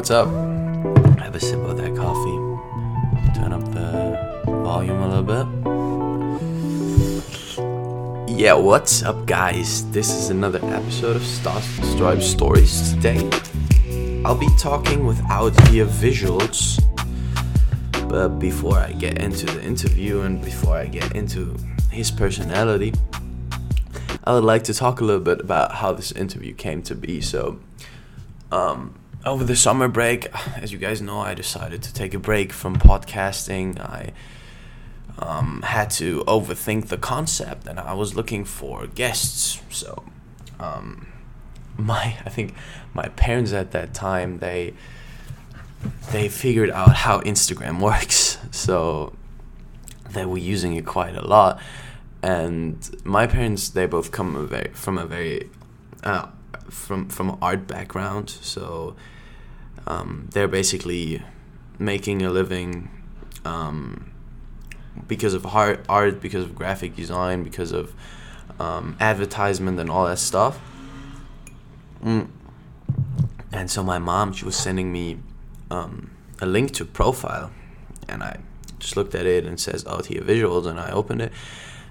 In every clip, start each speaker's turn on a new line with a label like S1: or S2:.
S1: what's up? Have a sip of that coffee. Turn up the volume a little bit. Yeah, what's up, guys? This is another episode of Star Stripe Stories. Today, I'll be talking without the visuals. But before I get into the interview and before I get into his personality, I would like to talk a little bit about how this interview came to be. So, um, over the summer break, as you guys know, I decided to take a break from podcasting. I um, had to overthink the concept, and I was looking for guests. So, um, my I think my parents at that time they they figured out how Instagram works, so they were using it quite a lot. And my parents they both come a very, from a very uh, from from art background, so um, they're basically making a living um, because of art, art, because of graphic design, because of um, advertisement and all that stuff. Mm. And so my mom, she was sending me um, a link to profile, and I just looked at it and says "Oh, here visuals," and I opened it.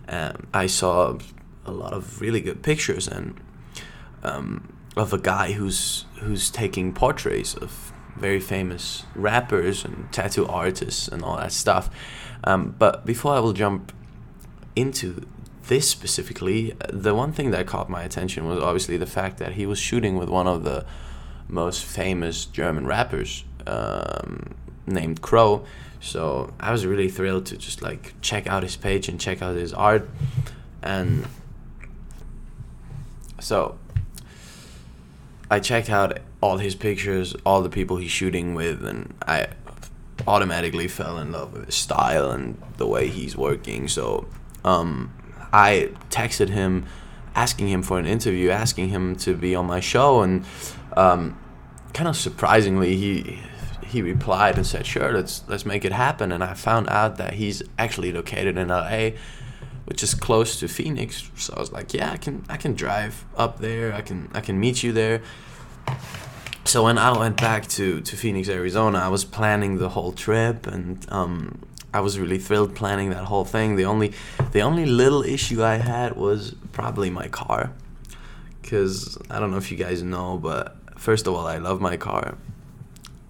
S1: And I saw a lot of really good pictures and um, of a guy who's who's taking portraits of very famous rappers and tattoo artists and all that stuff. Um, but before I will jump into this specifically, the one thing that caught my attention was obviously the fact that he was shooting with one of the most famous German rappers um, named Cro. So I was really thrilled to just like check out his page and check out his art. And so I checked out all his pictures, all the people he's shooting with, and I automatically fell in love with his style and the way he's working. So um, I texted him, asking him for an interview, asking him to be on my show, and um, kind of surprisingly, he he replied and said, "Sure, let's let's make it happen." And I found out that he's actually located in LA which is close to Phoenix. So I was like, yeah, I can I can drive up there. I can I can meet you there. So when I went back to, to Phoenix, Arizona, I was planning the whole trip, and um, I was really thrilled planning that whole thing. The only the only little issue I had was probably my car, because I don't know if you guys know, but first of all, I love my car.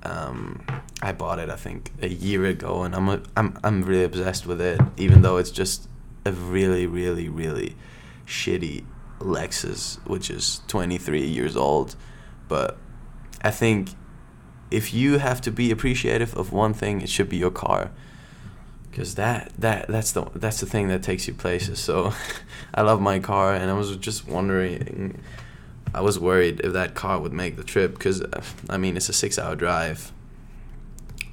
S1: Um, I bought it I think a year ago, and I'm a, I'm I'm really obsessed with it, even though it's just a really, really, really shitty Lexus, which is 23 years old. But I think if you have to be appreciative of one thing, it should be your car. Cause that that that's the that's the thing that takes you places. So, I love my car, and I was just wondering, I was worried if that car would make the trip. Cause I mean, it's a six-hour drive.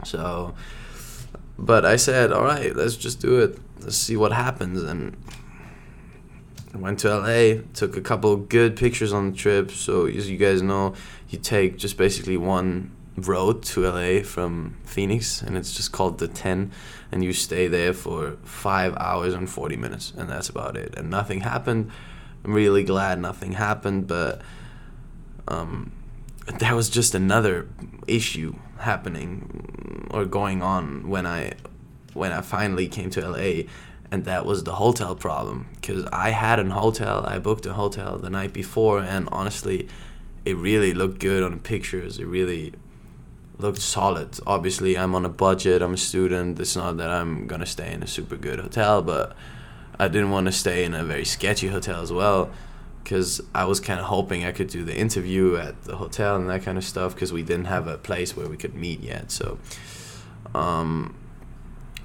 S1: So, but I said, all right, let's just do it let's see what happens. And I went to LA, took a couple good pictures on the trip. So as you guys know, you take just basically one road to LA from Phoenix, and it's just called the 10, and you stay there for five hours and 40 minutes, and that's about it. And nothing happened. I'm really glad nothing happened, but um, there was just another issue happening or going on when I when I finally came to LA, and that was the hotel problem because I had an hotel. I booked a hotel the night before, and honestly, it really looked good on the pictures. It really looked solid. Obviously, I'm on a budget. I'm a student. It's not that I'm gonna stay in a super good hotel, but I didn't want to stay in a very sketchy hotel as well because I was kind of hoping I could do the interview at the hotel and that kind of stuff because we didn't have a place where we could meet yet. So, um,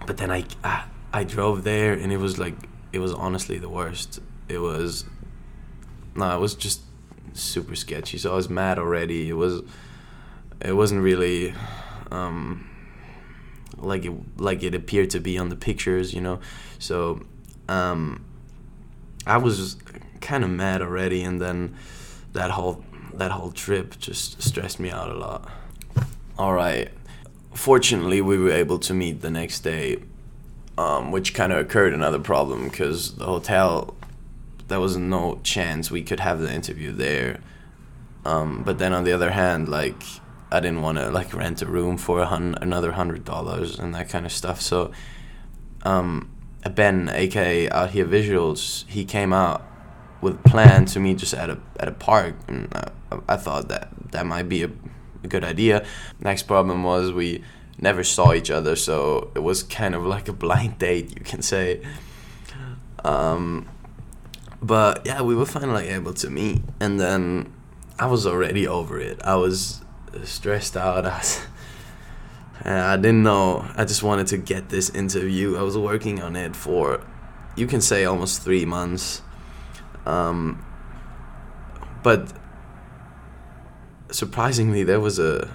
S1: but then I, I I drove there and it was like it was honestly the worst. It was no, it was just super sketchy. So I was mad already. It was it wasn't really um, like it like it appeared to be on the pictures, you know. So um, I was kind of mad already, and then that whole that whole trip just stressed me out a lot. All right, fortunately, we were able to meet the next day, um, which kind of occurred another problem because the hotel, there was no chance we could have the interview there. Um, but then on the other hand, like I didn't want to like rent a room for a hun- another hundred dollars and that kind of stuff. So, um, Ben, aka Out Here Visuals, he came out with plan to meet just at a at a park, and I, I thought that that might be a, a good idea. Next problem was we never saw each other, so it was kind of like a blind date, you can say. Um, but yeah, we were finally able to meet, and then I was already over it. I was stressed out. I, I didn't know. I just wanted to get this interview. I was working on it for, you can say, almost three months. Um, but surprisingly, there was a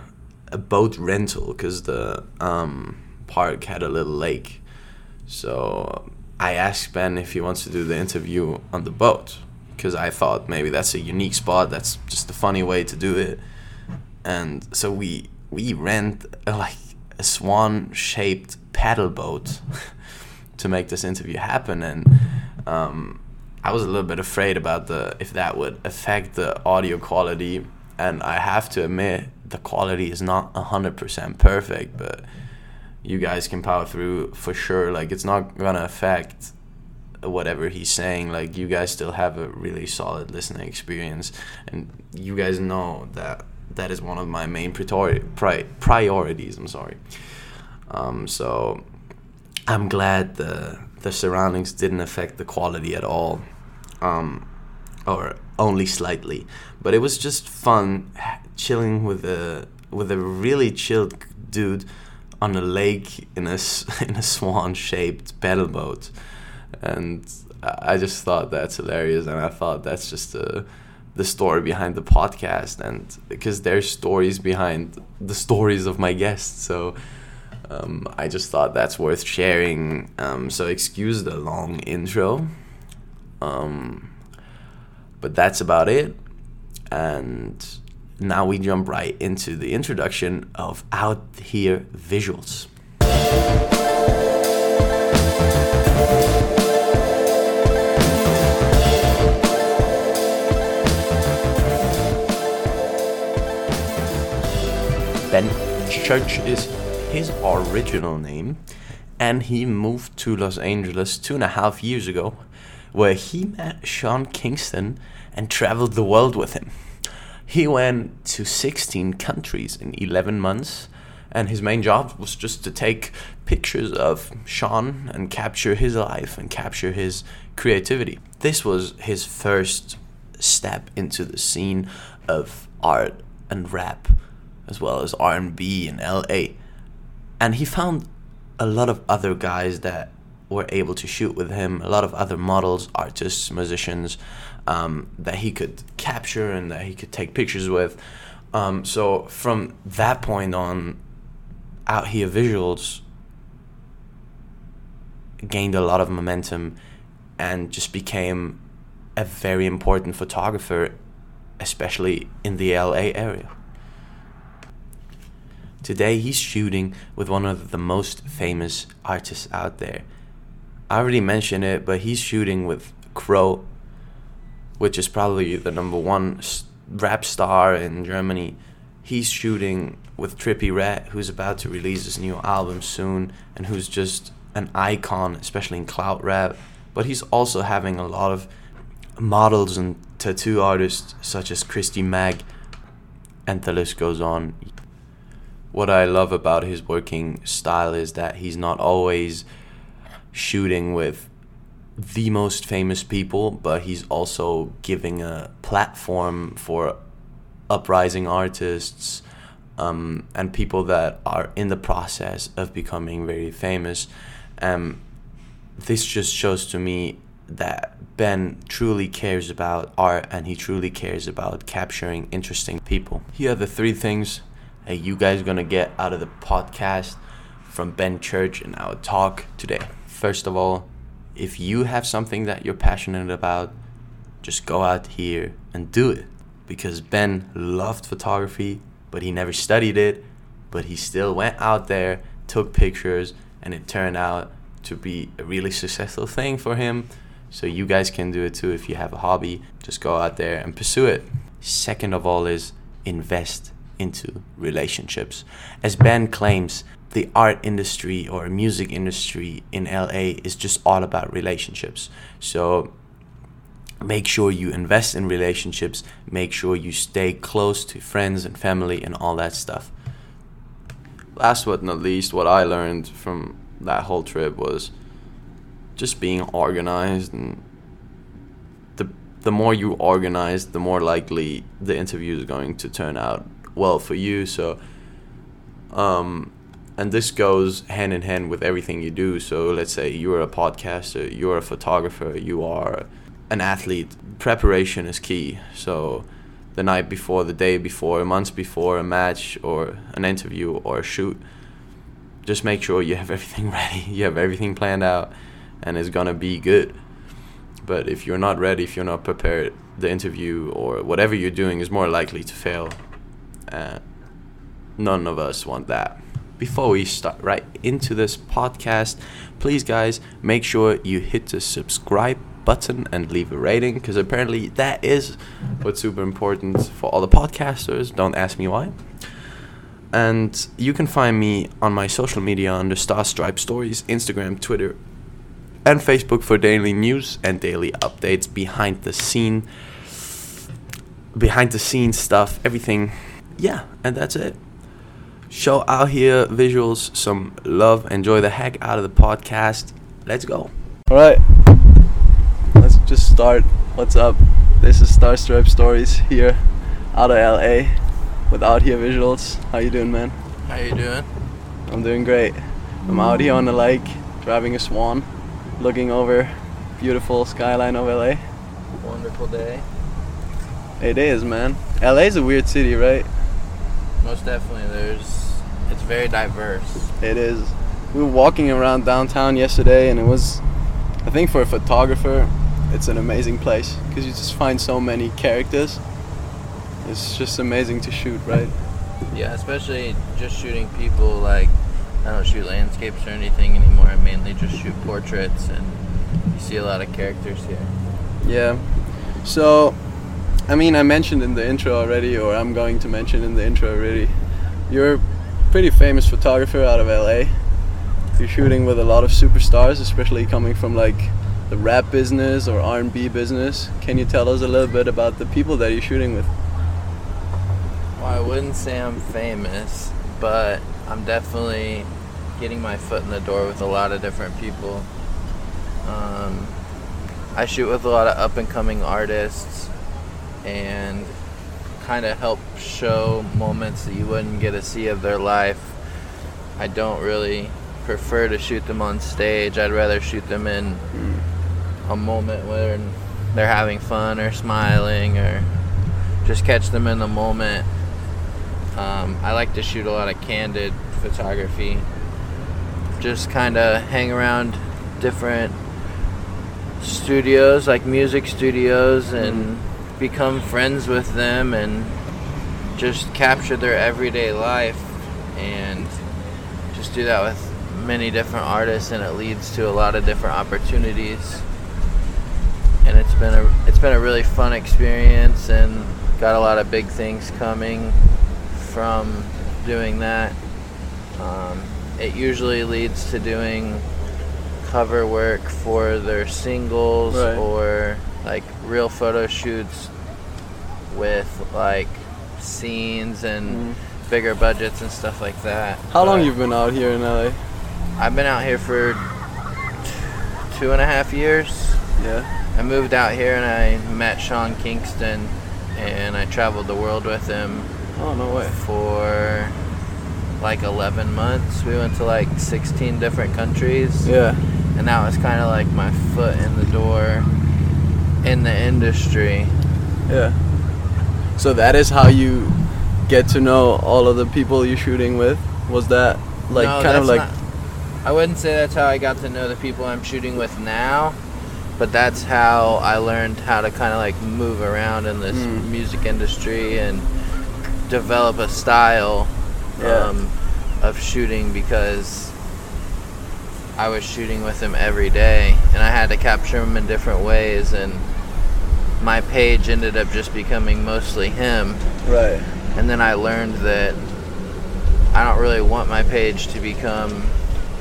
S1: a boat rental because the um, park had a little lake. So I asked Ben if he wants to do the interview on the boat because I thought maybe that's a unique spot. That's just a funny way to do it. And so we we rent a, like a swan shaped paddle boat to make this interview happen. And um, I was a little bit afraid about the if that would affect the audio quality. And I have to admit the quality is not hundred percent perfect, but you guys can power through for sure. Like it's not gonna affect whatever he's saying. Like you guys still have a really solid listening experience, and you guys know that that is one of my main pri- priorities. I'm sorry. Um, so I'm glad the the surroundings didn't affect the quality at all, um, or only slightly. But it was just fun chilling with a with a really chilled dude on a lake in a in a swan shaped paddle boat, and I just thought that's hilarious, and I thought that's just a, the story behind the podcast, and because there's stories behind the stories of my guests, so. Um, I just thought that's worth sharing. Um, so excuse the long intro. Um, but that's about it. And now we jump right into the introduction of Out Here Visuals. Ben Church is his original name, and he moved to Los Angeles two and a half years ago, where he met Sean Kingston and traveled the world with him. He went to 16 countries in 11 months, and his main job was just to take pictures of Sean and capture his life and capture his creativity. This was his first step into the scene of art and rap as well as R&B in LA. And he found a lot of other guys that were able to shoot with him, a lot of other models, artists, musicians, um, that he could capture and that he could take pictures with. Um, so from that point on, out here visuals gained a lot of momentum and just became a very important photographer, especially in the LA area. Today he's shooting with one of the most famous artists out there. I already mentioned it, but he's shooting with Cro which is probably the number one rap star in Germany. He's shooting with Trippie Redd, who's about to release his new album soon, and who's just an icon, especially in clout rap. But he's also having a lot of models and tattoo artists such as Christy Mack, and the list goes on. What I love about his working style is that he's not always shooting with the most famous people, but he's also giving a platform for uprising artists um, and people that are in the process of becoming very famous. Um, this just shows to me that Ben truly cares about art and he truly cares about capturing interesting people. Here are the three things that you guys are gonna get out of the podcast from Ben Church and our talk today. First of all, if you have something that you're passionate about, just go out here and do it. Because Ben loved photography, but he never studied it, but he still went out there, took pictures, and it turned out to be a really successful thing for him. So you guys can do it too if you have a hobby. Just go out there and pursue it. Second of all is invest into relationships. As Ben claims, the art industry or music industry in LA is just all about relationships. So make sure you invest in relationships, make sure you stay close to friends and family and all that stuff. Last but not least, what I learned from that whole trip was just being organized and the the more you organize, the more likely the interview is going to turn out well for you. So um and this goes hand in hand with everything you do. So let's say you're a podcaster, you're a photographer, you are an athlete. Preparation is key. So the night before, the day before, months before a match or an interview or a shoot, just make sure you have everything ready. You have everything planned out and it's gonna be good. But if you're not ready, if you're not prepared, the interview or whatever you're doing is more likely to fail. Uh, none of us want that before we start right into this podcast, please, guys, make sure you hit the subscribe button and leave a rating because apparently that is what's super important for all the podcasters. Don't ask me why. And you can find me on my social media under Star Stripe Stories, Instagram, Twitter, and Facebook for daily news and daily updates behind the scene, behind the scenes stuff, everything. Yeah, and that's it show out here visuals some love. Enjoy the heck out of the podcast. Let's go.
S2: All right. Let's just start. What's up? This is star stripe stories here out of la with out here visuals. How you doing man?
S3: How you doing?
S2: I'm doing great. I'm out here on the lake driving a swan looking over beautiful skyline of la
S3: wonderful day.
S2: It is man. La is a weird city right
S3: most definitely. There's it's very diverse.
S2: It is. We were walking around downtown yesterday, and it was, I think, for a photographer, it's an amazing place because you just find so many characters. It's just amazing to shoot, right?
S3: Yeah, especially just shooting people. Like I don't shoot landscapes or anything anymore. I mainly just shoot portraits, and you see a lot of characters here.
S2: Yeah. So I mean, I mentioned in the intro already, or I'm going to mention in the intro already. You're a pretty famous photographer out of LA. You're shooting with a lot of superstars, especially coming from like the rap business or R&B business. Can you tell us a little bit about the people that you're shooting with?
S3: Well, I wouldn't say I'm famous, but I'm definitely getting my foot in the door with a lot of different people. Um, I shoot with a lot of up and coming artists and kind of help show moments that you wouldn't get to see of their life. I don't really prefer to shoot them on stage. I'd rather shoot them in a moment where they're having fun or smiling or just catch them in the moment. Um, I like to shoot a lot of candid photography. Just kind of hang around different studios, like music studios, and mm become friends with them and just capture their everyday life and just do that with many different artists and it leads to a lot of different opportunities and it's been a it's been a really fun experience and got a lot of big things coming from doing that um, it usually leads to doing cover work for their singles right. or like real photo shoots with like scenes and mm. bigger budgets and stuff like that.
S2: How but long you've been out here in LA?
S3: I've been out here for two and a half years.
S2: Yeah.
S3: I moved out here and I met Sean Kingston and I traveled the world with him.
S2: Oh no way.
S3: For like 11 months. We went to like 16 different countries.
S2: Yeah.
S3: And that was kind of like my foot in the door in the industry.
S2: Yeah. So that is how you get to know all of the people you're shooting with. Was that like
S3: no,
S2: kind of like?
S3: Not, I wouldn't say that's how I got to know the people I'm shooting with now, but that's how I learned how to kind of like move around in this mm. music industry and develop a style
S2: yeah. um,
S3: of shooting because I was shooting with him every day and I had to capture him in different ways and my page ended up just becoming mostly him.
S2: Right.
S3: and then I learned that I don't really want my page to become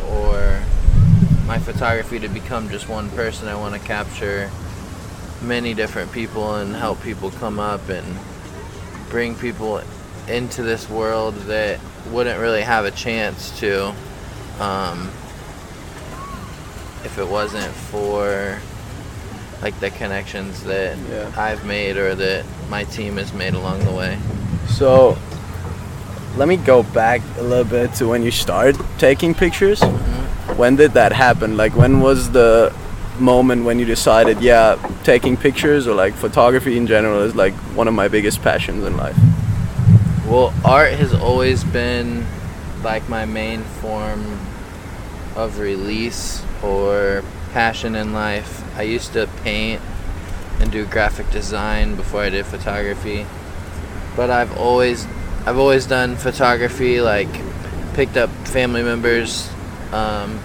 S3: or my photography to become just one person. I want to capture many different people and help people come up and bring people into this world that wouldn't really have a chance to um, if it wasn't for like the connections that
S1: Yeah.
S3: I've made or that my team has made along the way.
S1: So, let me go back a little bit to when you started taking pictures. Mm-hmm. When did that happen? Like, when was the moment when you decided, yeah, taking pictures or like photography in general is like one of my biggest passions in life?
S3: Well, art has always been like my main form of release or passion in life. I used to paint and do graphic design before I did photography. But I've always I've always done photography like picked up family members um,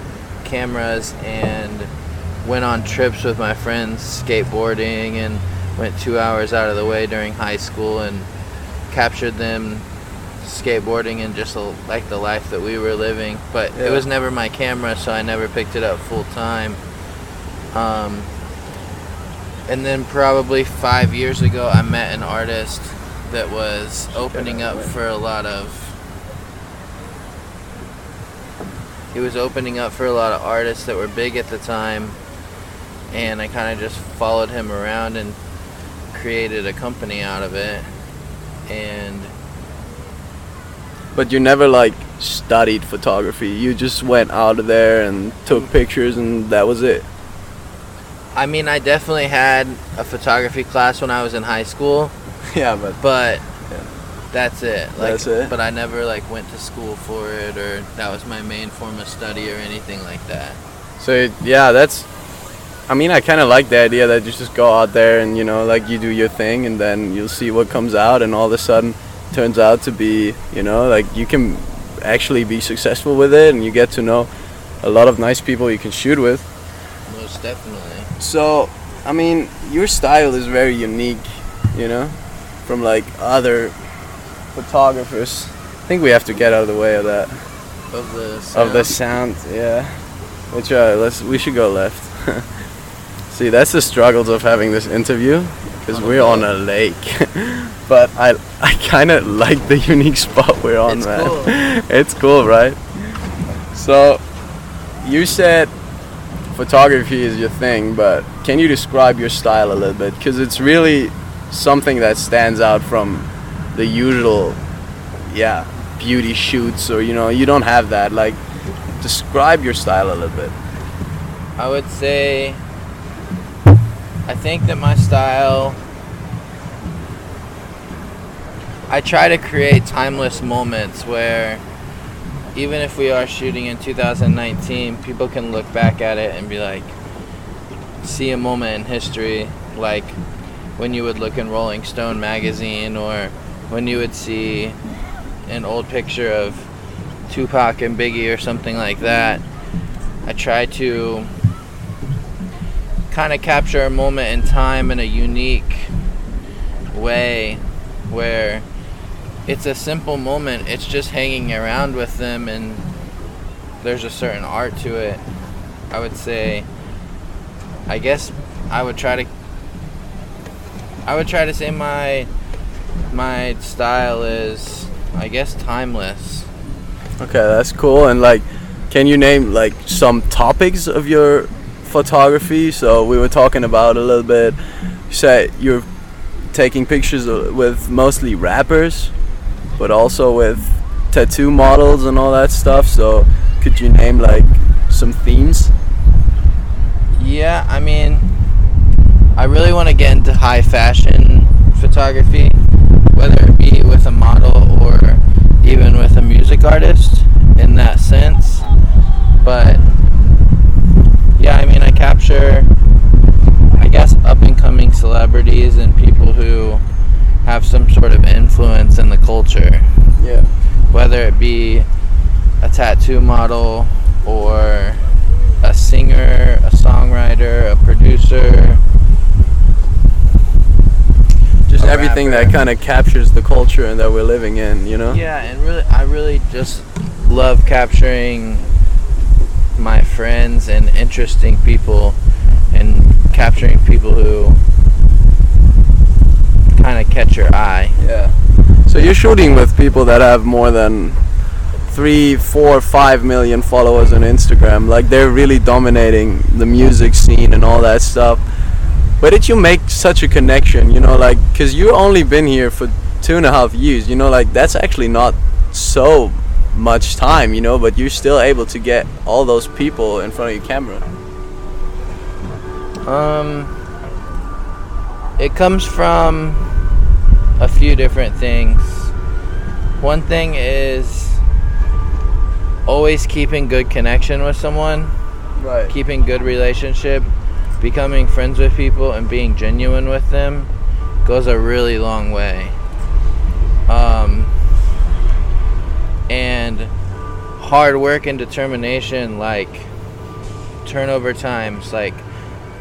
S3: cameras and went on trips with my friends skateboarding and went 2 hours out of the way during high school and captured them skateboarding and just uh, like the life that we were living. But
S1: Yeah.
S3: it was never my camera, so I never picked it up full time. Um, and then probably five years ago, I met an artist that was opening up for a lot of. He was opening up for a lot of artists that were big at the time, and I kind of just followed him around and created a company out of it. And
S1: But you never like studied photography. You just went out of there and took pictures, and that was it.
S3: I mean, I definitely had a photography class when I was in high school,
S1: yeah, but
S3: but
S1: Yeah.
S3: that's it. Like,
S1: That's it?
S3: But I never like went to school for it, or that was my main form of study, or anything like that.
S1: So yeah, that's. I mean, I kind of like the idea that you just go out there and you know, like you do your thing, and then you'll see what comes out, and all of a sudden, turns out to be, you know, like you can actually be successful with it, and you get to know a lot of nice people you can shoot with.
S3: Most definitely.
S1: So, I mean, your style is very unique, you know, from like other photographers. I think we have to get out of the way of that.
S3: Of the
S1: of the
S3: sound.
S1: sound yeah which uh let's we should go left see that's the struggles of having this interview because we're on a lake but i i kind of like the unique spot we're on
S3: It's
S1: man
S3: cool.
S1: it's cool right so you said photography is your thing but can you describe your style a little bit? Because it's really something that stands out from the usual yeah beauty shoots or you know you don't have that. Like describe your style a little bit.
S3: I would say I think that my style I try to create timeless moments where even if we are shooting in 2019, people can look back at it and be like see a moment in history like when you would look in Rolling Stone magazine or when you would see an old picture of Tupac and Biggie or something like that. I try to kind of capture a moment in time in a unique way where it's a simple moment. It's just hanging around with them and there's a certain art to it i would say. I guess i would try to i would try to say my my style is i guess timeless.
S1: Okay that's cool and like can you name like some topics of your photography? So we were talking about a little bit you said you're taking pictures uh, with mostly rappers but also with tattoo models and all that stuff so could you name like some themes
S3: Yeah, I mean, I really want to get into high fashion photography, whether it be with a model or even with a music artist in that sense. But yeah, I mean, I capture, I guess, up and coming celebrities and people who have some sort of influence in the culture
S1: yeah
S3: whether it be a tattoo model or a singer, a songwriter, a producer.
S1: just
S3: a
S1: everything that kind of captures the culture and that we're living in, you know?
S3: Yeah, and really, I really just love capturing my friends and interesting people, and capturing people who kind of catch your eye.
S1: Yeah. So you're shooting with people that have more than three, four, five million followers on Instagram. Like they're really dominating the music scene and all that stuff. Where did you make such a connection? You know, like, cause you only been here for two and a half years. You know, like that's actually not so much time. You know, but you're still able to get all those people in front of your camera.
S3: Um, it comes from a few different things. One thing is always keeping good connection with someone,
S1: Right.
S3: keeping good relationship, becoming friends with people, and being genuine with them goes a really long way. Um, and hard work and determination, like turnover times, like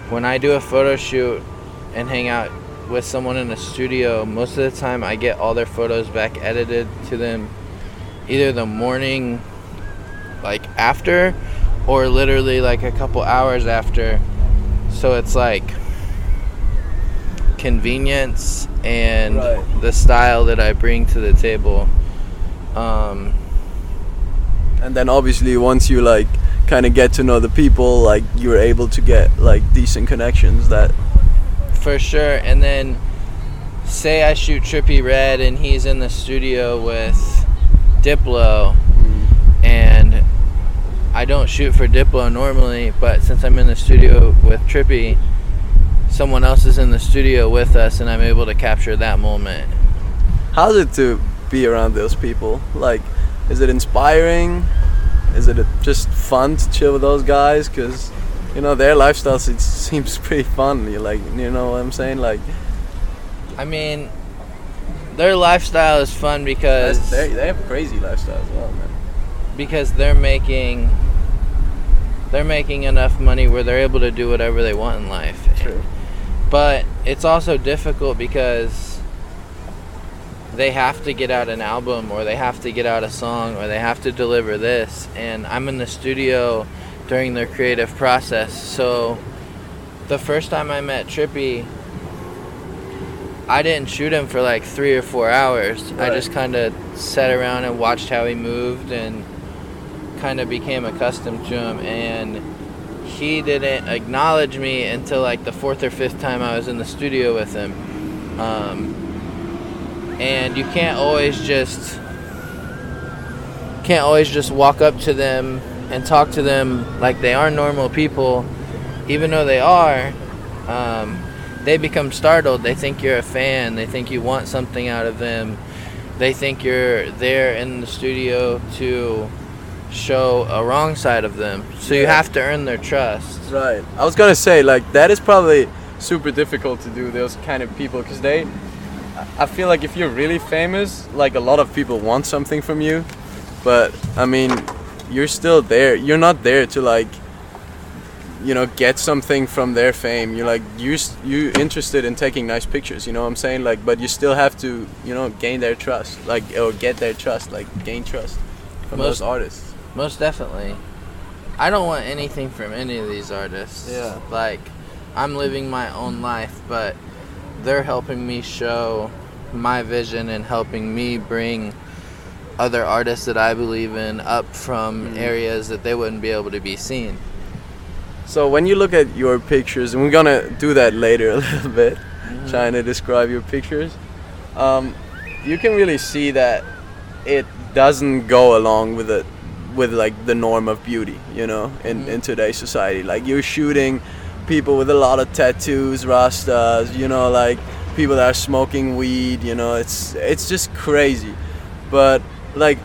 S3: when I do a photo shoot and hang out with someone in a studio, most of the time I get all their photos back edited to them either the morning like after or literally like a couple hours after. So it's like convenience and
S1: Right.
S3: the style that I bring to the table. Um,
S1: and then obviously once you like kind of get to know the people like you're able to get like decent connections that
S3: For sure. And then say I shoot Trippie Redd and he's in the studio with Diplo and I don't shoot for Diplo normally, but since I'm in the studio with Trippie, someone else is in the studio with us and I'm able to capture that moment.
S1: how's it to be around those people like is it inspiring is it just fun to chill with those guys because you know their lifestyle se- seems pretty fun you like you know what i'm saying? Like
S3: I mean, their lifestyle is fun because
S1: they they have a crazy lifestyle as well man.
S3: because they're making they're making enough money where they're able to do whatever they want in life.
S1: true.
S3: But it's also difficult because they have to get out an album or they have to get out a song or they have to deliver this. And I'm in the studio during their creative process. So the first time I met Trippie I didn't shoot him for like 3 or 4 hours. I just kind of sat around and watched how he moved and kind of became accustomed to him and he didn't acknowledge me until like the fourth or fifth time I was in the studio with him. Um, and you can't always just can't always just walk up to them and talk to them like they are normal people, even though they are. Um, they become startled. They think you're a fan. They think you want something out of them. They think you're there in the studio to show a wrong side of them. So you have to earn their trust.
S1: Right. I was gonna say like that is probably super difficult to do those kind of people because they. I feel like if you're really famous, like a lot of people want something from you, but I mean, you're still there. You're not there to like. You know, get something from their fame. You're like you you interested in taking nice pictures. You know what I'm saying? Like, but you still have to you know gain their trust, like or get their trust, like gain trust from
S3: Most-
S1: those artists.
S3: Most definitely. I don't want anything from any of these artists.
S1: Yeah.
S3: Like, I'm living my own life, but they're helping me show my vision and helping me bring other artists that I believe in up from
S1: Mhm.
S3: areas that they wouldn't be able to be seen.
S1: So when you look at your pictures, and we're gonna do that later a little bit, trying to describe your pictures, um, you can really see that it doesn't go along with it, with like the norm of beauty, you know, in,
S3: Mhm.
S1: in today's society. Like you're shooting people with a lot of tattoos, rastas, you know, like people that are smoking weed, you know, it's it's just crazy. But like,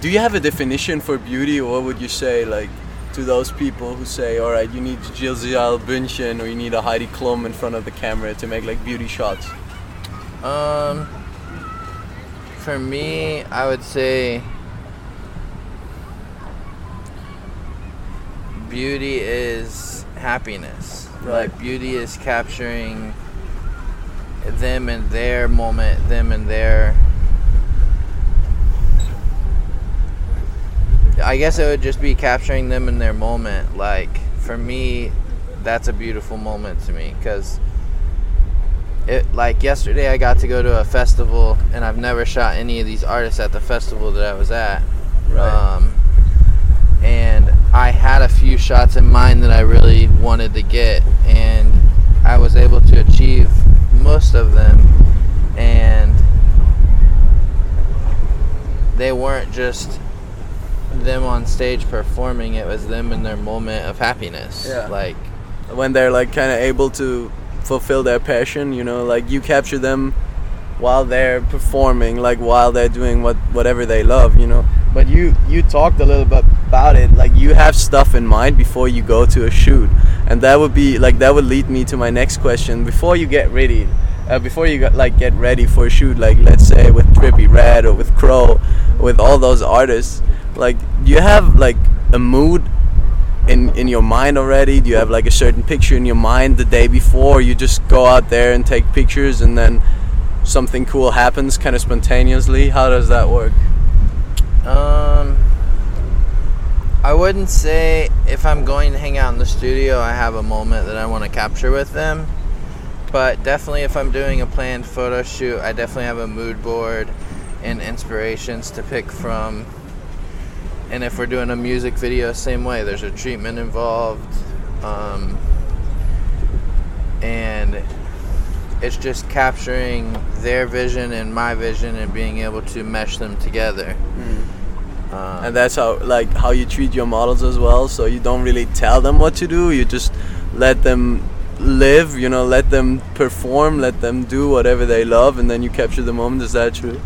S1: do you have a definition for beauty, or what would you say, like? to those people who say, all right, you need Gisele Bündchen or you need a Heidi Klum in front of the camera to make like beauty shots?
S3: Um, for me, I would say beauty is happiness.
S1: Right.
S3: Like beauty is capturing them in their moment, them in their. I guess it would just be capturing them in their moment. Like for me, that's a beautiful moment to me because it like yesterday I got to go to a festival and I've never shot any of these artists at the festival that I was at.
S1: Right.
S3: Um, and I had a few shots in mind that I really wanted to get, and I was able to achieve most of them. And they weren't just them on stage performing; it was them in their moment of happiness.
S1: Yeah.
S3: Like,
S1: when they're like kind of able to fulfill their passion you know like you capture them while they're performing like while they're doing what whatever they love you know but you you talked a little bit about it like you have stuff in mind before you go to a shoot and that would be like that would lead me to my next question before you get ready uh, before you got, like get ready for a shoot like let's say with Trippie Redd or with Cro with all those artists like do you have like a mood in in your mind already? Do you have like a certain picture in your mind the day before? You just go out there and take pictures, and then something cool happens kind of spontaneously. How does that work?
S3: Um, I wouldn't say if I'm going to hang out in the studio, I have a moment that I want to capture with them. But definitely, if I'm doing a planned photo shoot, I definitely have a mood board and inspirations to pick from. And if we're doing a music video, same way. There's a treatment involved, um, and it's just capturing their vision and my vision and being able to mesh them together. Um,
S1: And that's how like how you treat your models as well. So you don't really tell them what to do. You just let them live. You know, let them perform. Let them do whatever they love, and then you capture the moment. Is that true?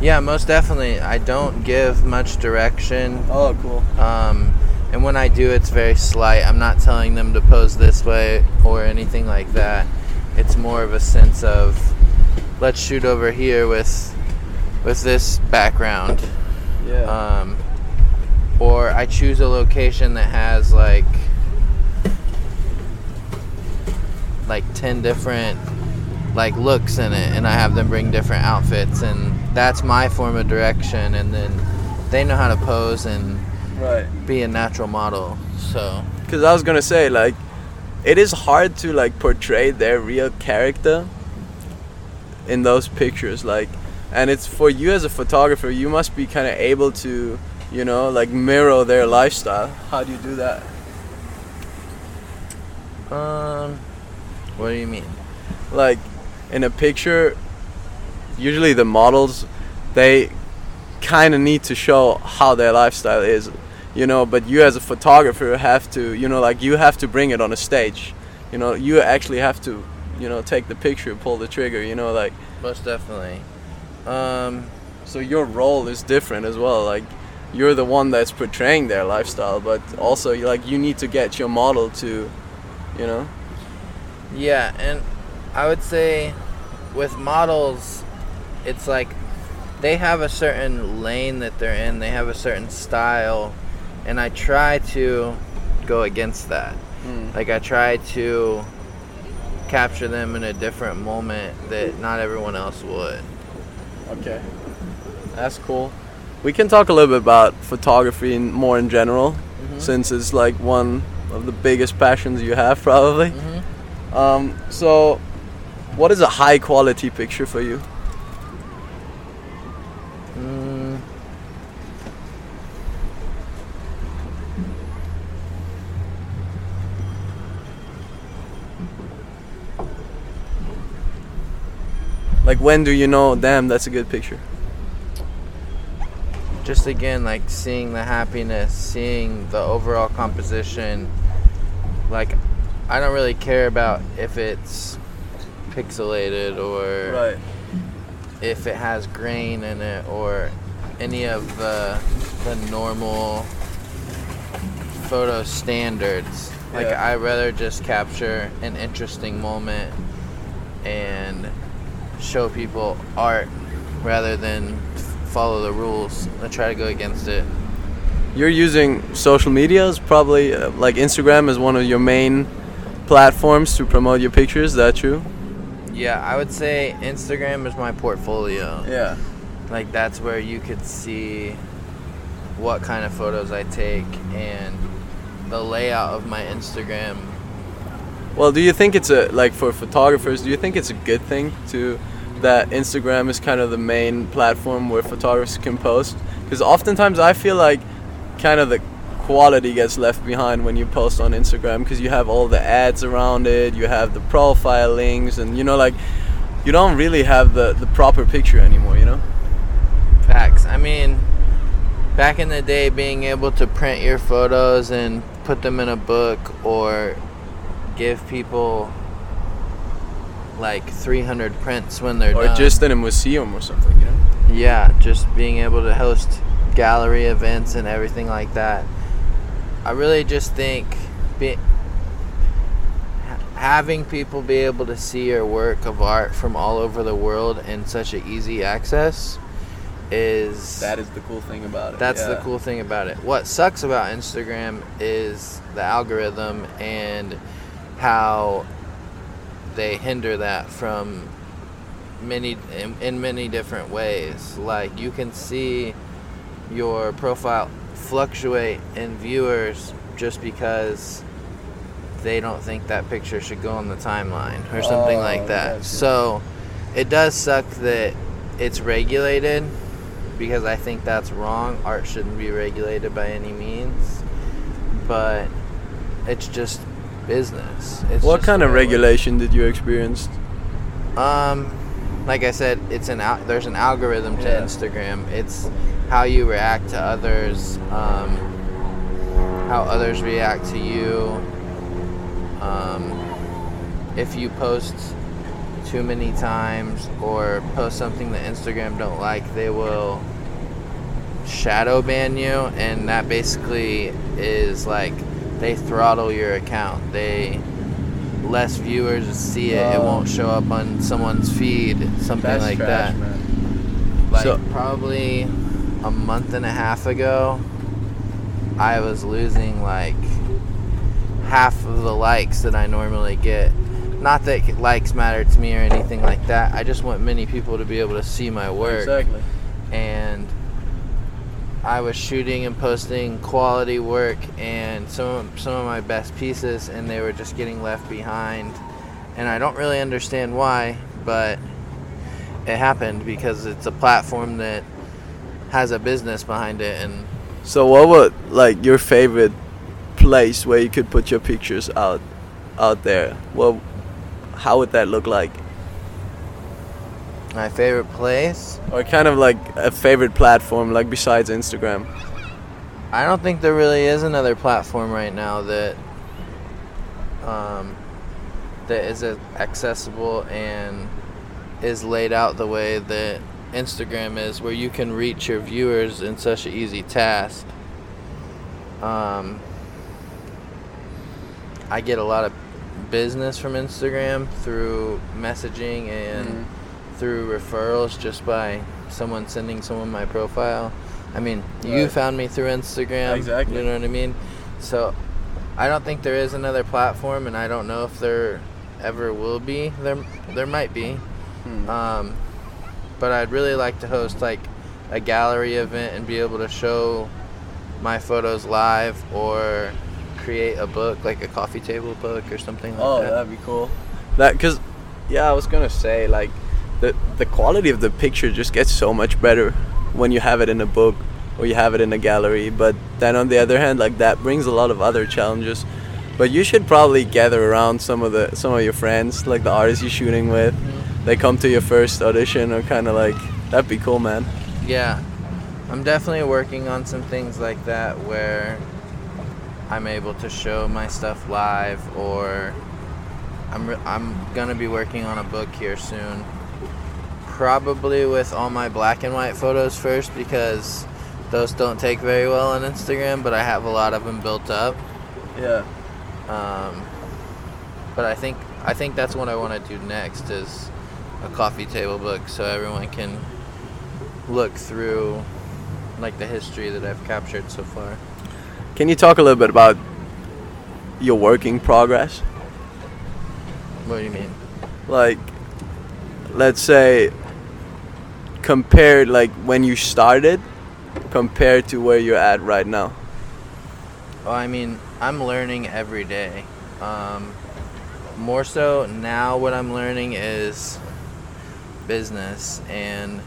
S3: Yeah, most definitely. I don't give much direction.
S1: Oh, cool.
S3: Um, and when I do, it's very slight. I'm not telling them to pose this way or anything like that. It's more of a sense of let's shoot over here with with this background.
S1: Yeah.
S3: Um, or I choose a location that has like like 10 different like looks in it and I have them bring different outfits and that's my form of direction and then they know how to pose and
S1: right.
S3: be a natural model. So,
S1: because I was gonna say like it is hard to like portray their real character in those pictures like and it's for you as a photographer you must be kind of able to you know like mirror their lifestyle how do you do that
S3: um what do you mean?
S1: like in a picture usually the models they kind of need to show how their lifestyle is you know but you as a photographer have to you know like you have to bring it on a stage you know you actually have to you know take the picture pull the trigger you know like
S3: Most definitely. Um
S1: so your role is different as well like you're the one that's portraying their lifestyle but also like you need to get your model to you know
S3: Yeah, and I would say with models, it's like they have a certain lane that they're in, they have a certain style, and I try to go against that.
S1: Mm.
S3: Like, I try to capture them in a different moment that not everyone else would.
S1: Okay. That's cool. We can talk a little bit about photography more in general, since it's like one of the biggest passions you have, probably.
S3: Mhm.
S1: Um, so, what is a high quality picture for you?
S3: Mm,
S1: Like, when do you know, damn, that's a good picture?
S3: just again, like seeing the happiness, seeing the overall composition. Like, I don't really care about if it's pixelated or if it has grain in it or any of the the normal photo standards. Like
S1: Yeah.
S3: I rather just capture an interesting moment and show people art rather than follow the rules. I try to go against it.
S1: You're using social medias, probably uh, like Instagram is one of your main platforms to promote your pictures. Is that true?
S3: Yeah, I would say Instagram is my portfolio.
S1: Yeah.
S3: Like that's where you could see what kind of photos I take and the layout of my Instagram.
S1: Well, do you think it's a like for photographers? Do you think it's a good thing to that Instagram is kind of the main platform where photographers can post? Because oftentimes I feel like kind of the quality gets left behind when you post on Instagram because you have all the ads around it, you have the profile links, and you know like you don't really have the the proper picture anymore. You know.
S3: Facts. I mean, back in the day, being able to print your photos and put them in a book or give people like 300 prints when they're
S1: Or
S3: done.
S1: just in a museum or something. You know.
S3: yeah, just being able to host gallery events and everything like that. I really just think be, having people be able to see your work of art from all over the world in such an easy access is
S1: That is the cool thing about it.
S3: that's the cool thing about it. What sucks about Instagram is the algorithm and how they hinder that from many in, in many different ways. Like you can see your profile fluctuate in viewers just because they don't think that picture should go on the timeline or something
S1: Oh,
S3: like that.
S1: gotcha.
S3: So it does suck that it's regulated because I think that's wrong. Art shouldn't be regulated by any means, but it's just business. It's
S1: What
S3: just
S1: kind of
S3: the way it works.
S1: regulation did you experience?
S3: Um, like I said, it's an al- there's an algorithm to
S1: Yeah.
S3: Instagram. It's how you react to others, um, how others react to you. Um, if you post too many times or post something that Instagram don't like, they will shadow ban you, and that basically is like they throttle your account. They less viewers see it. It
S1: Oh.
S3: won't show up on someone's feed, something like that. Like
S1: So-
S3: probably a month and a half ago, I was losing like half of the likes that I normally get. Not that likes matter to me or anything like that. I just want many people to be able to see my work
S1: Exactly.
S3: and I was shooting and posting quality work and some some of my best pieces and they were just getting left behind and I don't really understand why but it happened because it's a platform that has a business behind it and
S1: So what would like your favorite place where you could put your pictures out out there? Well, how would that look like?
S3: my favorite place
S1: Or kind of like a favorite platform like besides Instagram?
S3: I don't think there really is another platform right now that um, that is accessible and is laid out the way that Instagram is, where you can reach your viewers in such an easy task. Um, I get a lot of business from Instagram through messaging and
S1: Mhm.
S3: through referrals just by someone sending someone my profile. I mean, you found me through Instagram.
S1: Exactly.
S3: You know what I mean? So I don't think there is another platform, and I don't know if there ever will be. There, there might be.
S1: Hmm.
S3: Um, but I'd really like to host like a gallery event and be able to show my photos live or create a book, like a coffee table book or something like
S1: Oh,
S3: that.
S1: that'd be cool. That cuz yeah, I was going to say like the the quality of the picture just gets so much better when you have it in a book or you have it in a gallery, but then on the other hand like that brings a lot of other challenges. But you should probably gather around some of the some of your friends, like the artists you're shooting with. They come to your first audition or kind of like that'd be cool, man.
S3: Yeah, I'm definitely working on some things like that where I'm able to show my stuff live, or I'm re- I'm gonna be working on a book here soon. Probably with all my black and white photos first because those don't take very well on Instagram, but I have a lot of them built up.
S1: Yeah.
S3: Um, but I think I think that's what I want to do next is a coffee table book so everyone can look through like the history that I've captured so far.
S1: Can you talk a little bit about your working progress?
S3: What do you mean?
S1: Like let's say compared like when you started compared to where you're at right now?
S3: Well, I mean, I'm learning every day. Um, more so now, what I'm learning is business and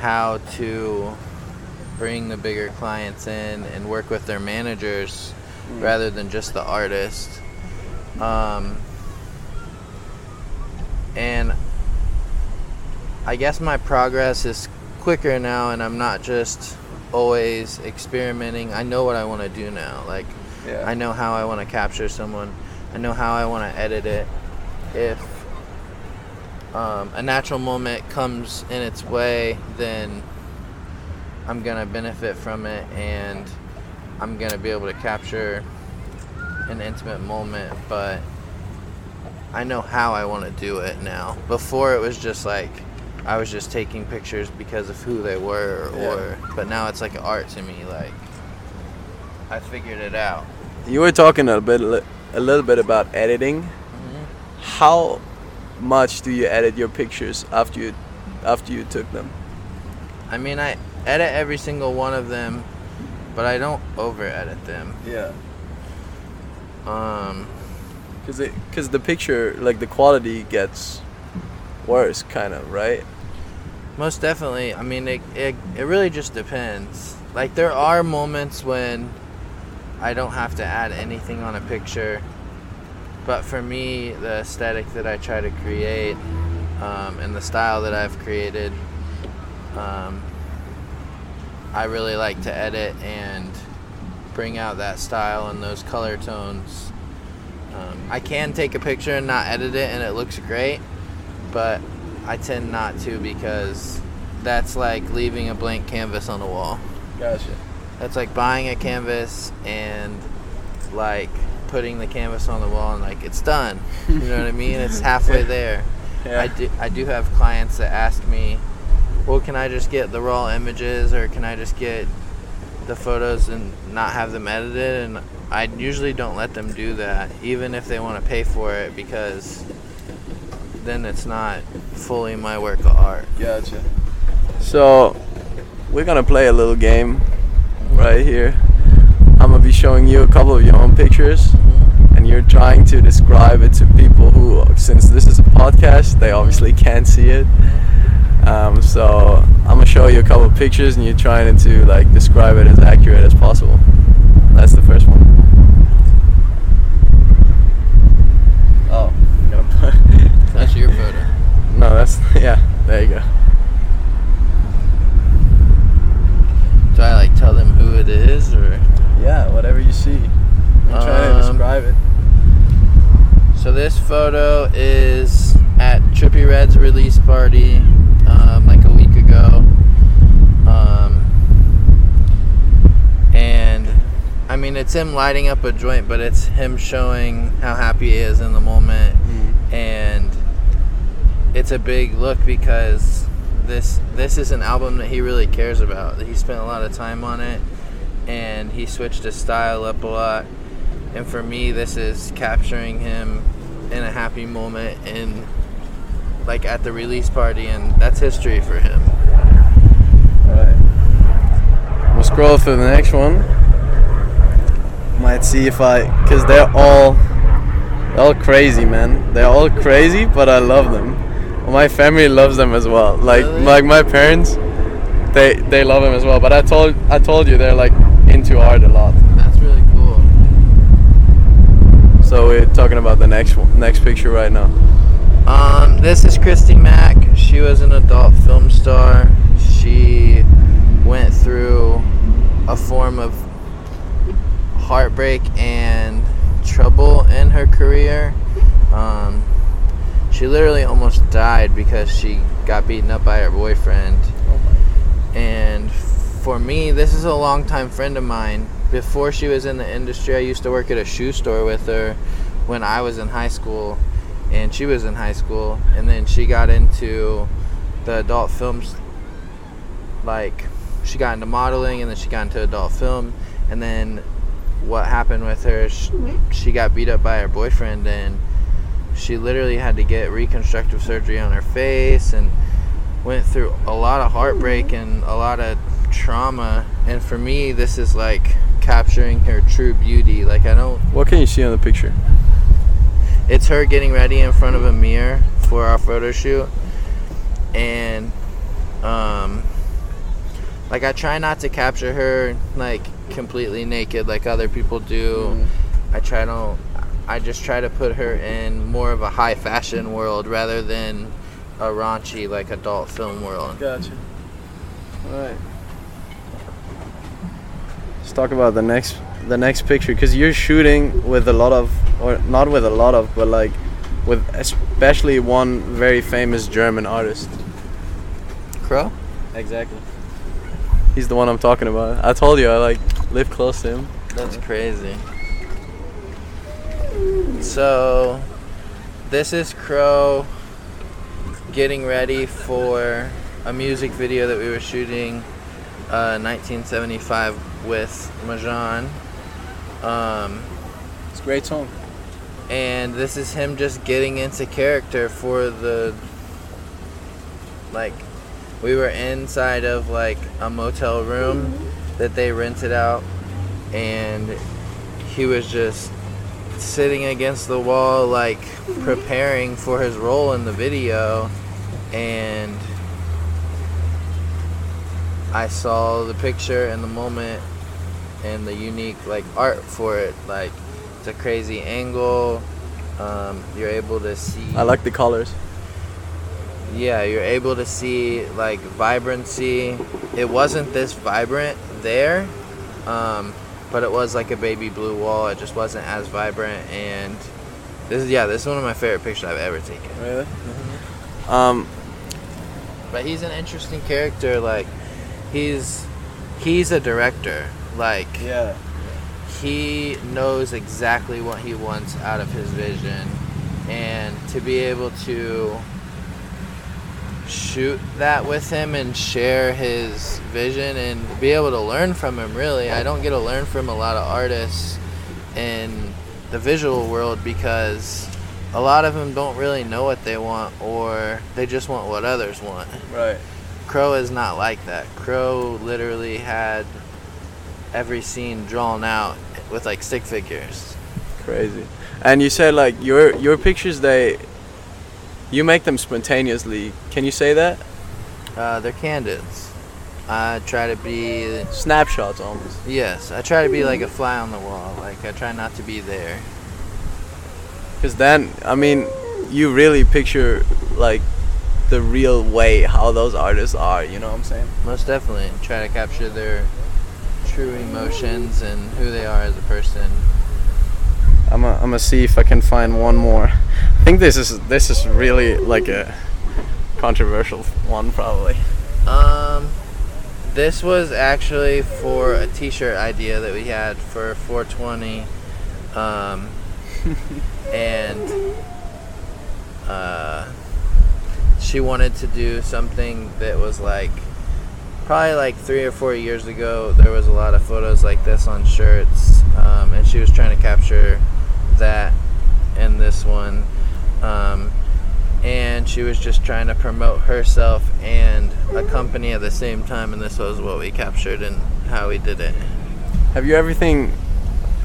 S3: how to bring the bigger clients in and work with their managers
S1: Mm.
S3: rather than just the artist. Um, and I guess my progress is quicker now, and I'm not just always experimenting. I know what I want to do now. Like,
S1: Yeah.
S3: I know how I want to capture someone. I know how I want to edit it. If um, a natural moment comes in its way, then I'm gonna benefit from it, and I'm gonna be able to capture an intimate moment. But I know how I want to do it now. Before it was just like I was just taking pictures because of who they were,
S1: Yeah.
S3: or but now it's like art to me. Like I figured it out.
S1: You were talking a bit a little bit about editing. How much do you edit your pictures after you after you took them?
S3: I mean, I edit every single one of them, but I don't over edit them.
S1: Yeah.
S3: Um,
S1: Cause it, cause the picture, like the quality gets worse, kind of, right?
S3: most definitely. I mean, it, it, it really just depends. Like, there are moments when I don't have to add anything on a picture, but for me, the aesthetic that I try to create um, and the style that I've created, um, I really like to edit and bring out that style and those color tones. Um, I can take a picture and not edit it and it looks great, but I tend not to because that's like leaving a blank canvas on the wall.
S1: Gotcha.
S3: That's like buying a canvas and like putting the canvas on the wall and like it's done. You know what I mean? It's halfway there.
S1: Yeah.
S3: I do I do have clients that ask me, "Well, can I just get the raw images or can I just get the photos and not have them edited?" And I usually don't let them do that, even if they want to pay for it, because then it's not fully my work of art.
S1: Gotcha. So, we're gonna play a little game right here. I'm gonna be showing you a couple of your own pictures, and you're trying to describe it to people who, since this is a podcast, they obviously can't see it. Um, so I'm gonna show you a couple of pictures, and you're trying to like describe it as accurate as possible. That's the first one. Oh, I'm gonna put.
S3: That's your photo.
S1: No, that's yeah. There you go.
S3: Do I like tell them who it is or?
S1: Yeah, whatever you see. I'm trying to
S3: Um,
S1: describe it.
S3: So this photo is at Trippie Redd's release party, um, like a week ago. Um, and I mean, it's him lighting up a joint, but it's him showing how happy he is in the moment, and it's a big look because this this is an album that he really cares about. He spent a lot of time on it, and he switched his style up a lot. And for me, this is capturing him in a happy moment and like at the release party, and that's history for him.
S1: Alright. We'll scroll through the next one. Might see if I, cause they're all, they're all crazy, man. They're all crazy, but I love them. My family loves them as well. Like,
S3: Really?
S1: like my parents, they they love them as well. But I told I told you they're like into art a lot.
S3: That's really cool.
S1: So we're talking about the next next picture right now.
S3: Um, this is Christy Mack. She was an adult film star. She went through a form of heartbreak and trouble in her career. Um, she literally almost died because she got beaten up by her boyfriend. And for me, this is a longtime friend of mine. Before she was in the industry, I used to work at a shoe store with her when I was in high school, and she was in high school. And then she got into the adult films. Like, she got into modeling, and then she got into adult film. And then what happened with her, she, she got beat up by her boyfriend, and she literally had to get reconstructive surgery on her face and went through a lot of heartbreak and a lot of trauma. And for me, this is like capturing her true beauty. Like I don't.
S1: What can you see on the picture?
S3: It's her getting ready in front of a mirror for our photo shoot, and um, like I try not to capture her like completely naked like other people do.
S1: Mm.
S3: I try to. I just try to put her in more of a high fashion world rather than a raunchy like adult film world.
S1: Gotcha. All right. Let's talk about the next the next picture because you're shooting with a lot of or not with a lot of but like with especially one very famous German artist.
S3: Cro?
S1: Exactly. He's the one I'm talking about. I told you I like live close to him.
S3: That's crazy. So, this is Cro getting ready for a music video that we were shooting uh, 1975 with Majan. Um,
S1: It's a great song.
S3: and this is him just getting into character for the like we were inside of like a motel room that they rented out and he was just sitting against the wall like preparing for his role in the video and I saw the picture and the moment and the unique like art for it like it's a crazy angle. Um, you're able to see
S1: I like the colors.
S3: yeah you're able to see like vibrancy. It wasn't this vibrant there um, but it was like a baby blue wall. It just wasn't as vibrant and this is yeah this is one of my favorite pictures i've ever taken.
S1: Really? Um,
S3: but he's an interesting character like he's he's a director like
S1: yeah.
S3: he knows exactly what he wants out of his vision and to be able to shoot that with him and share his vision and be able to learn from him really i don't get to learn from a lot of artists in the visual world because a lot of them don't really know what they want or they just want what others want
S1: Right.
S3: Cro is not like that. Cro literally had every scene drawn out with like stick figures.
S1: Crazy. And you said like your your pictures they you make them spontaneously. Can you say that?
S3: Uh, they're candids. I try to be
S1: Snapshots almost.
S3: yes. I try to be like a fly on the wall. Like I try not to be there.
S1: Cuz then I mean you really picture like the real way how those artists are, you know what I'm saying?
S3: Most definitely try to capture their true emotions and who they are as a person.
S1: I'm gonna I'm gonna see if I can find one more. I think this is this is really like a controversial one probably.
S3: Um, this was actually for a T-shirt idea that we had for 420, um, and uh, she wanted to do something that was like probably like three or four years ago. There was a lot of photos like this on shirts, um, and she was trying to capture that in this one. Um, and she was just trying to promote herself and a company at the same time and this was what we captured and how we did it
S1: Have you everything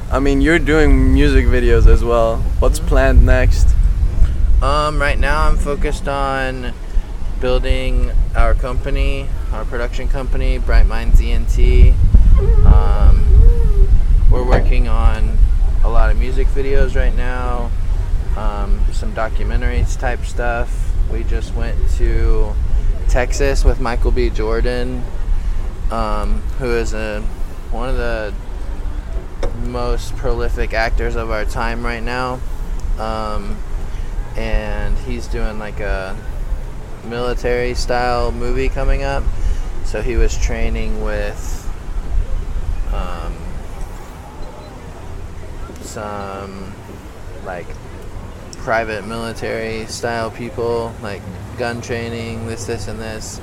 S1: I mean you're doing music videos as well. What's planned next?
S3: um, right now i'm focused on building our company our production company bright minds ent um, we're working on a lot of music videos right now um, some documentaries type stuff. We just went to texas with michael b. Jordan um, who is a one of the most prolific actors of our time right now. Um, and he's doing like a military style movie coming up. So he was training with um, some like private military style people, like gun training, this, this, and this.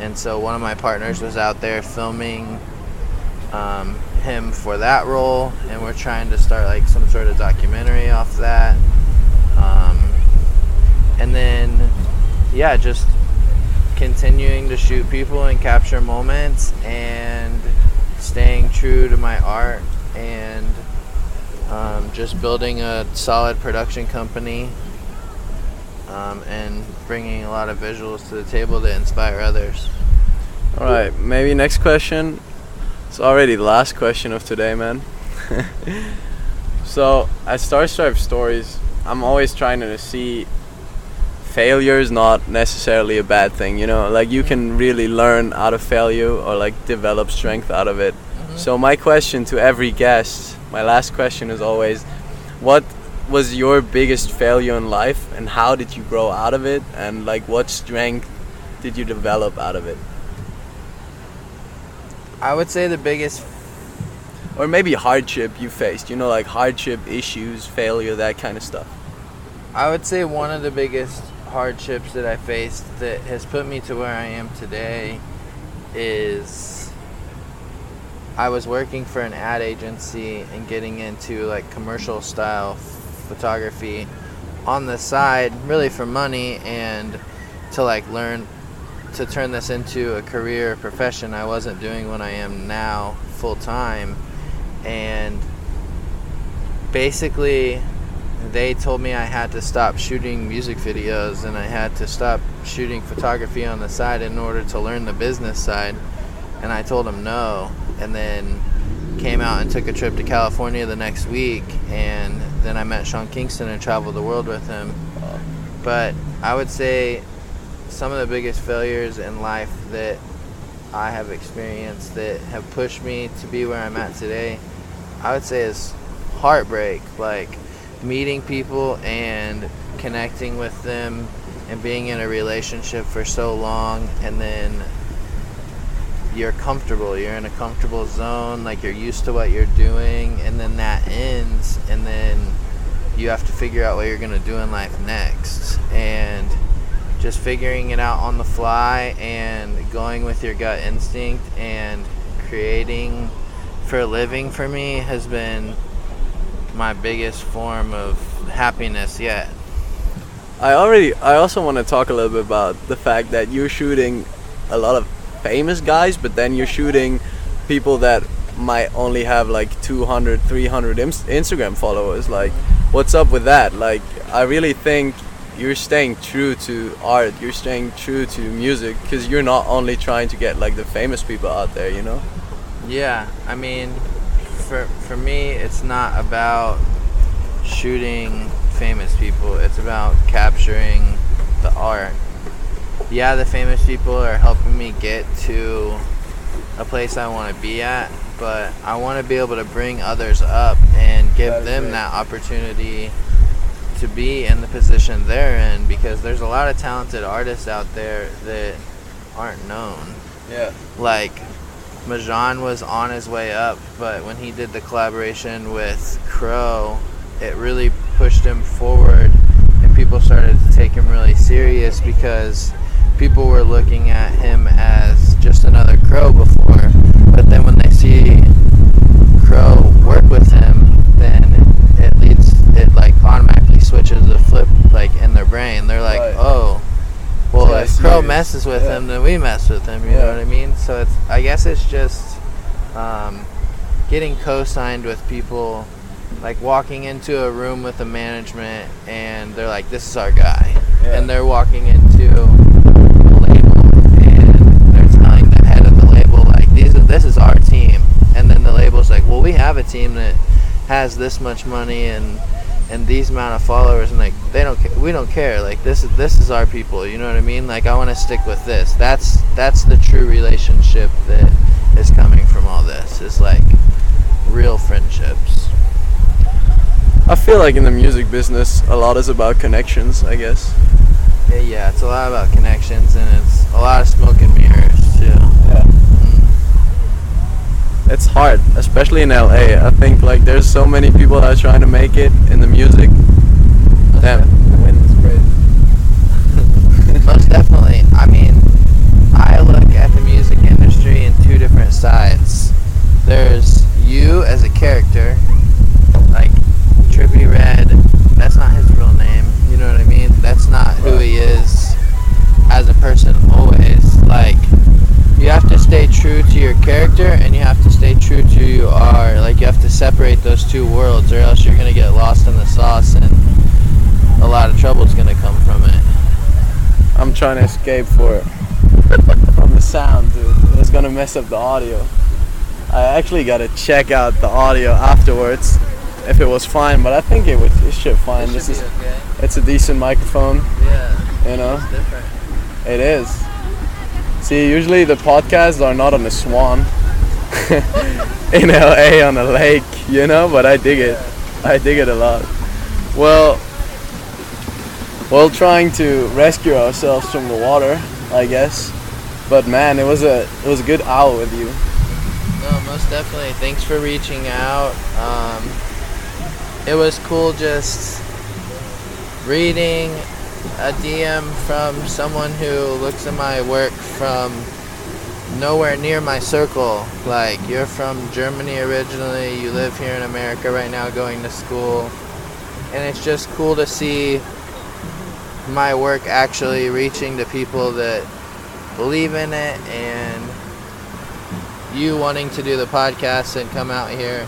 S3: And so one of my partners was out there filming um, him for that role, and we're trying to start like some sort of documentary off that. Um, and then yeah, just continuing to shoot people and capture moments and staying true to my art and um, just building a solid production company um, and bringing a lot of visuals to the table to inspire others.
S1: All right, maybe next question. It's already the last question of today, man. so at Star Stripe Stories, I'm always trying to see failure is not necessarily a bad thing. You know, like you can really learn out of failure or like develop strength out of it. Mm-hmm. So my question to every guest, my last question is always, what was your biggest failure in life, and how did you grow out of it, and like what strength did you develop out of it?
S3: I would say the biggest
S1: or maybe hardship you faced, you know, like hardship, issues, failure, that kind of stuff.
S3: I would say one of the biggest hardships that I faced that has put me to where I am today is I was working for an ad agency and getting into like commercial style photography on the side really for money and to like learn to turn this into a career profession I wasn't doing what I am now full time and basically they told me I had to stop shooting music videos and I had to stop shooting photography on the side in order to learn the business side. And I told them no. And then came out and took a trip to California the next week. And then I met Sean Kingston and traveled the world with him. But I would say some of the biggest failures in life that I have experienced that have pushed me to be where I'm at today, I would say is heartbreak. Like meeting people and connecting with them and being in a relationship for so long and then you're comfortable. You're in a comfortable zone like you're used to what you're doing and then that ends and then you have to figure out what you're going to do in life next. And just figuring it out on the fly and going with your gut instinct and creating for a living for me has been my biggest form of happiness yet.
S1: I already I also want to talk a little bit about the fact that you're shooting a lot of famous guys but then you're shooting people that might only have like 200 300 Instagram followers. Like what's up with that? Like I really think you're staying true to art you're staying true to music because you're not only trying to get like the famous people out there you know?
S3: Yeah i mean for for me it's not about shooting famous people it's about capturing the art yeah the famous people are helping me get to a place i want to be at but i want to be able to bring others up and give them that opportunity to be in the position they're in because there's a lot of talented artists out there that aren't known.
S1: Yeah.
S3: Like Majan was on his way up, but when he did the collaboration with Cro, it really pushed him forward and people started to take him really serious because people were looking at him as just another Cro before. But then when they see Cro work with him, then it leads it like automatically switches a flip like in their brain. They're like, right. oh, well, yeah, if Cro messes with yeah. him, then we mess with him. You yeah. know what I mean? So it's I guess it's just um, getting co-signed with people, like walking into a room with the management, and they're like, this is our guy, and they're walking into a label, and they're telling the head of the label like, these are, this is our team, and then the label's like, well, we have a team that has this much money and and these amount of followers and like they don't ca- we don't care. Like this is this is our people you know what i mean? Like i want to stick with this. That's that's the true relationship that is coming from all this is like real friendships.
S1: I feel like in the music business a lot is about connections i guess.
S3: Yeah, yeah it's a lot about connections and it's a lot of smoke and mirrors too. Yeah. Mm.
S1: It's hard, especially in LA. I think like there's so many people that are trying to make it in the music. Damn, the wind is
S3: crazy. Most definitely. I mean, I look at the music industry in two different sides. There's you as a character, like Trippie Redd. That's not his real name. You know what I mean? That's not who he is as a person always. Like you have to stay true to your character and you have to stay true to who you are. Like you have to separate those two worlds or else you're gonna get lost in the sauce and a lot of trouble's gonna come from it.
S1: I'm trying to escape for it from the sound, dude. It's gonna mess up the audio. I actually gotta check out the audio afterwards if it was fine, but I think it would it should fine. This is
S3: okay.
S1: it's a decent microphone,
S3: Yeah,
S1: you know.
S3: it's different.
S1: It is. See, usually the podcasts are not on the Swan in LA on a lake, you know, but I dig it. I dig it a lot. Well, well, trying to rescue ourselves from the water, I guess. But man, it was a it was a good hour with you.
S3: No, most definitely. Thanks for reaching out. Um, it was cool just reading a DM from someone who looks at my work from nowhere near my circle. Like, you're from Germany originally, you live here in America right now going to school. And it's just cool to see my work actually reaching the people that believe in it and you wanting to do the podcast and come out here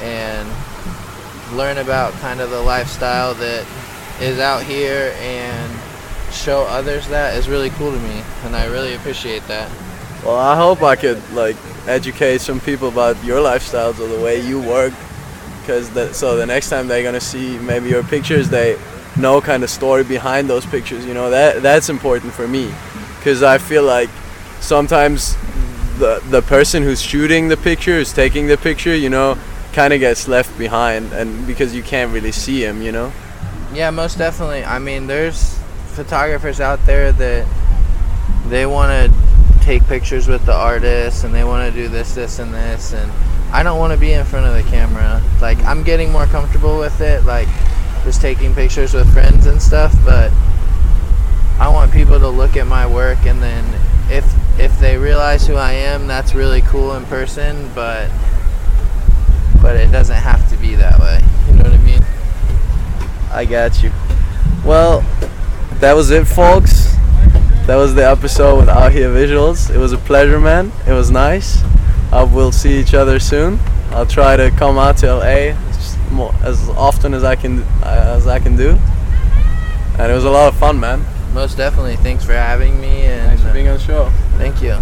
S3: and learn about kind of the lifestyle that is out here and show others that is really cool to me and I really appreciate that.
S1: Well, I hope I could like educate some people about your lifestyles or the way you work, because so the next time they're gonna see maybe your pictures, they know kind of story behind those pictures. You know that that's important for me, because I feel like sometimes the the person who's shooting the picture, who's taking the picture, you know, kind of gets left behind, and because you can't really see him, you know.
S3: Yeah, most definitely. I mean, there's photographers out there that they want to take pictures with the artists and they want to do this, this, and this, and I don't want to be in front of the camera. Like, I'm getting more comfortable with it, like just taking pictures with friends and stuff, but I want people to look at my work and then if if they realize who I am, that's really cool in person, but but it doesn't have to be that way. You know what I mean?
S1: I got you. Well, that was it, folks. That was the episode with Out Here Visuals. It was a pleasure, man. It was nice. Uh, we'll see each other soon. I'll try to come out to LA more, as often as I can uh, as I can do. And it was a lot of fun, man.
S3: Most definitely. Thanks for having me and
S1: Thanks for being on the show.
S3: thank you.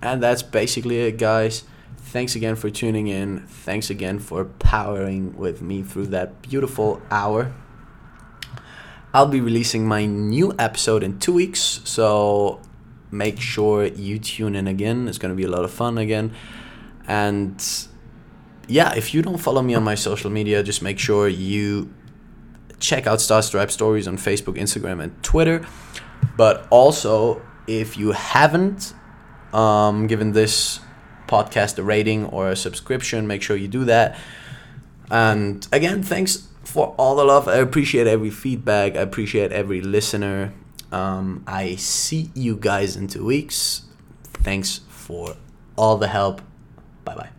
S4: And that's basically it, guys. Thanks again for tuning in. Thanks again for powering with me through that beautiful hour. I'll be releasing my new episode in two weeks, so make sure you tune in again. It's going to be a lot of fun again. And yeah, if you don't follow me on my social media, just make sure you check out Star Stripe Stories on Facebook, Instagram, and Twitter. But also, if you haven't um, given this podcast a rating or a subscription, make sure you do that. And again, thanks for all the love. I appreciate every feedback. I appreciate every listener. Um, I see you guys in two weeks. Thanks for all the help. Bye bye.